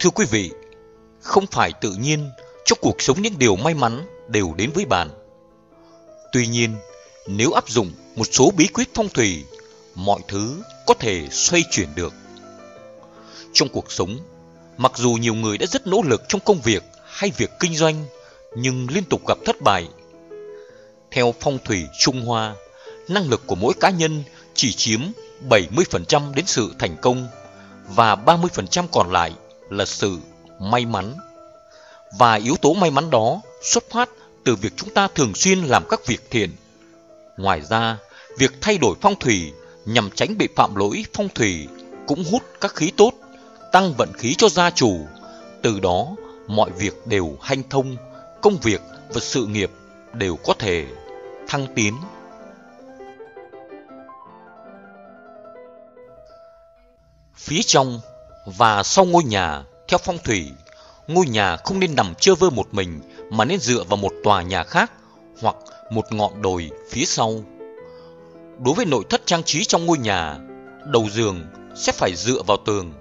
Thưa quý vị, không phải tự nhiên trong cuộc sống những điều may mắn đều đến với bạn. Tuy nhiên, nếu áp dụng một số bí quyết phong thủy, mọi thứ có thể xoay chuyển được. Trong cuộc sống, mặc dù nhiều người đã rất nỗ lực trong công việc hay việc kinh doanh, nhưng liên tục gặp thất bại. Theo phong thủy Trung Hoa, năng lực của mỗi cá nhân chỉ chiếm 70% đến sự thành công và 30% còn lại là sự may mắn. Và yếu tố may mắn đó xuất phát từ việc chúng ta thường xuyên làm các việc thiện. Ngoài ra, việc thay đổi phong thủy nhằm tránh bị phạm lỗi phong thủy cũng hút các khí tốt, tăng vận khí cho gia chủ. Từ đó, mọi việc đều hanh thông, công việc và sự nghiệp đều có thể thăng tiến. Phía trong và sau ngôi nhà, theo phong thủy, ngôi nhà không nên nằm chơ vơ một mình mà nên dựa vào một tòa nhà khác hoặc một ngọn đồi phía sau. Đối với nội thất trang trí trong ngôi nhà, đầu giường sẽ phải dựa vào tường,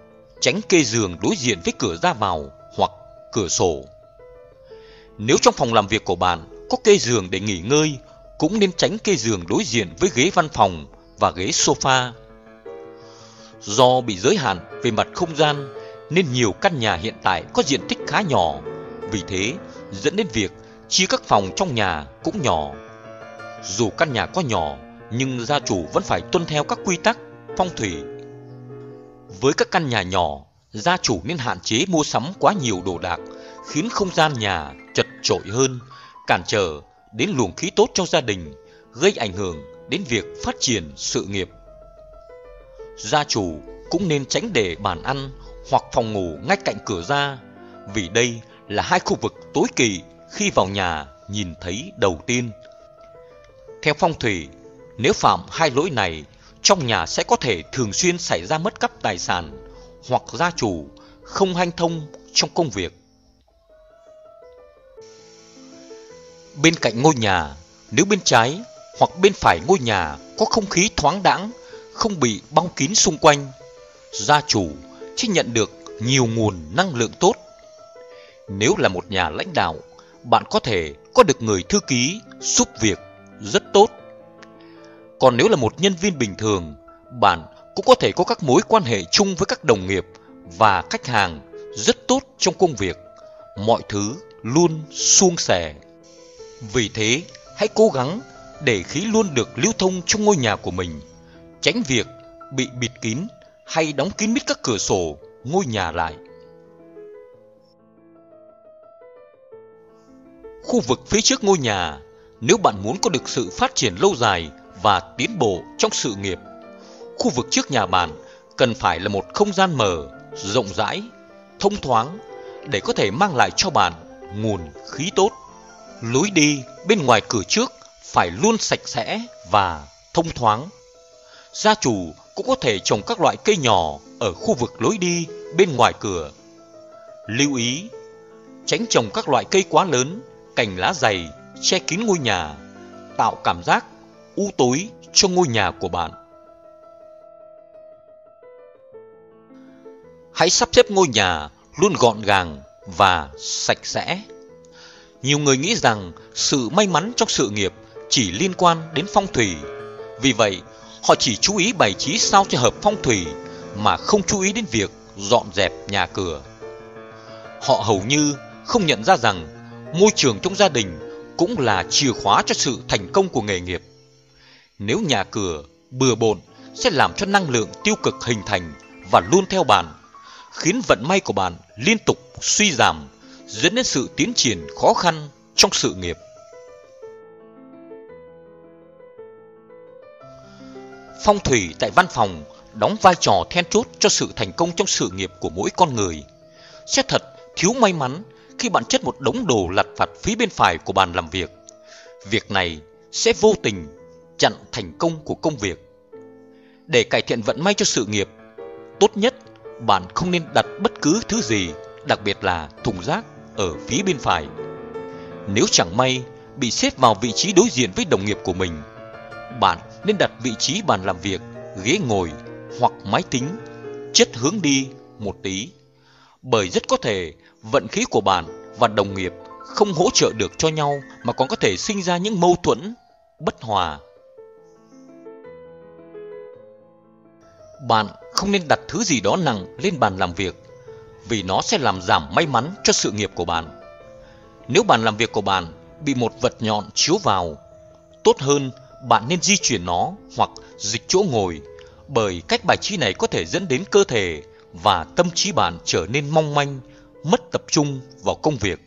tránh kê giường đối diện với cửa ra vào hoặc cửa sổ. Nếu trong phòng làm việc của bạn có kê giường để nghỉ ngơi, cũng nên tránh kê giường đối diện với ghế văn phòng và ghế sofa. Do bị giới hạn về mặt không gian nên nhiều căn nhà hiện tại có diện tích khá nhỏ, vì thế dẫn đến việc chia các phòng trong nhà cũng nhỏ. Dù căn nhà có nhỏ, nhưng gia chủ vẫn phải tuân theo các quy tắc phong thủy. Với các căn nhà nhỏ, gia chủ nên hạn chế mua sắm quá nhiều đồ đạc, khiến không gian nhà chật chội hơn, cản trở đến luồng khí tốt trong gia đình, gây ảnh hưởng đến việc phát triển sự nghiệp. Gia chủ cũng nên tránh để bàn ăn hoặc phòng ngủ ngay cạnh cửa ra, vì đây là hai khu vực tối kỵ khi vào nhà nhìn thấy đầu tiên. Theo phong thủy, nếu phạm hai lỗi này, trong nhà sẽ có thể thường xuyên xảy ra mất cắp tài sản hoặc gia chủ không hanh thông trong công việc. Bên cạnh ngôi nhà, nếu bên trái hoặc bên phải ngôi nhà có không khí thoáng đãng, không bị bao kín xung quanh, gia chủ sẽ nhận được nhiều nguồn năng lượng tốt. Nếu là một nhà lãnh đạo, bạn có thể có được người thư ký giúp việc rất tốt. Còn nếu là một nhân viên bình thường, bạn cũng có thể có các mối quan hệ chung với các đồng nghiệp và khách hàng rất tốt trong công việc. Mọi thứ luôn suôn sẻ. Vì thế, hãy cố gắng để khí luôn được lưu thông trong ngôi nhà của mình. Tránh việc bị bịt kín hay đóng kín mít các cửa sổ ngôi nhà lại. Khu vực phía trước ngôi nhà, nếu bạn muốn có được sự phát triển lâu dài và tiến bộ trong sự nghiệp, khu vực trước nhà bạn cần phải là một không gian mở, rộng rãi, thông thoáng để có thể mang lại cho bạn nguồn khí tốt. Lối đi bên ngoài cửa trước phải luôn sạch sẽ và thông thoáng. Gia chủ cũng có thể trồng các loại cây nhỏ ở khu vực lối đi bên ngoài cửa. Lưu ý, tránh trồng các loại cây quá lớn, cành lá dày che kín ngôi nhà, tạo cảm giác u tối cho ngôi nhà của bạn. Hãy sắp xếp ngôi nhà luôn gọn gàng và sạch sẽ. Nhiều người nghĩ rằng sự may mắn trong sự nghiệp chỉ liên quan đến phong thủy. Vì vậy, họ chỉ chú ý bày trí sao cho hợp phong thủy mà không chú ý đến việc dọn dẹp nhà cửa. Họ hầu như không nhận ra rằng môi trường trong gia đình cũng là chìa khóa cho sự thành công của nghề nghiệp. Nếu nhà cửa bừa bộn sẽ làm cho năng lượng tiêu cực hình thành và luôn theo bạn, khiến vận may của bạn liên tục suy giảm, dẫn đến sự tiến triển khó khăn trong sự nghiệp. Phong thủy tại văn phòng đóng vai trò then chốt cho sự thành công trong sự nghiệp của mỗi con người. xét thật thiếu may mắn khi bạn chất một đống đồ lặt vặt phía bên phải của bàn làm việc. Việc này sẽ vô tình chặn thành công của công việc. Để cải thiện vận may cho sự nghiệp, tốt nhất bạn không nên đặt bất cứ thứ gì, đặc biệt là thùng rác ở phía bên phải. Nếu chẳng may bị xếp vào vị trí đối diện với đồng nghiệp của mình, bạn nên đặt vị trí bàn làm việc, ghế ngồi hoặc máy tính chất hướng đi một tí. bởi rất có thể vận khí của bạn và đồng nghiệp không hỗ trợ được cho nhau mà còn có thể sinh ra những mâu thuẫn, bất hòa. Bạn không nên đặt thứ gì đó nặng lên bàn làm việc vì nó sẽ làm giảm may mắn cho sự nghiệp của bạn. Nếu bàn làm việc của bạn bị một vật nhọn chiếu vào, tốt hơn bạn nên di chuyển nó hoặc dịch chỗ ngồi bởi cách bài trí này có thể dẫn đến cơ thể và tâm trí bạn trở nên mong manh, mất tập trung vào công việc.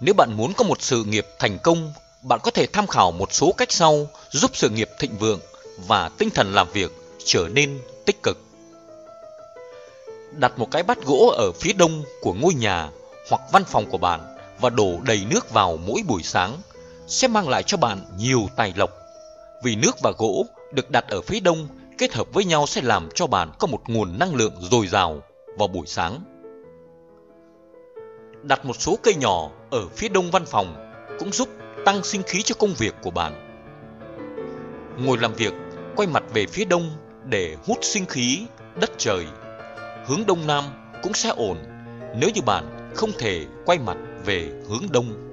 Nếu bạn muốn có một sự nghiệp thành công, bạn có thể tham khảo một số cách sau giúp sự nghiệp thịnh vượng và tinh thần làm việc trở nên tích cực. Đặt một cái bát gỗ ở phía đông của ngôi nhà hoặc văn phòng của bạn và đổ đầy nước vào mỗi buổi sáng, sẽ mang lại cho bạn nhiều tài lộc. Vì nước và gỗ được đặt ở phía đông, kết hợp với nhau sẽ làm cho bạn có một nguồn năng lượng dồi dào vào buổi sáng. Đặt một số cây nhỏ ở phía đông văn phòng cũng giúp tăng sinh khí cho công việc của bạn. Ngồi làm việc, quay mặt về phía đông để hút sinh khí, đất trời. Hướng đông nam cũng sẽ ổn nếu như bạn không thể quay mặt về hướng đông.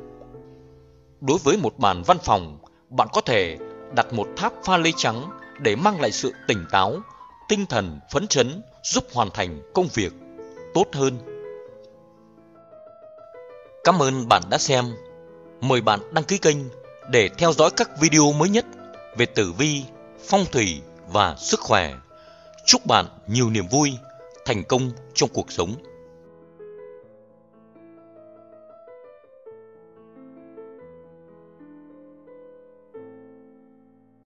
Đối với một bàn văn phòng, bạn có thể đặt một tháp pha lê trắng để mang lại sự tỉnh táo, tinh thần phấn chấn giúp hoàn thành công việc tốt hơn. Cảm ơn bạn đã xem. Mời bạn đăng ký kênh để theo dõi các video mới nhất về tử vi, phong thủy và sức khỏe. Chúc bạn nhiều niềm vui, thành công trong cuộc sống.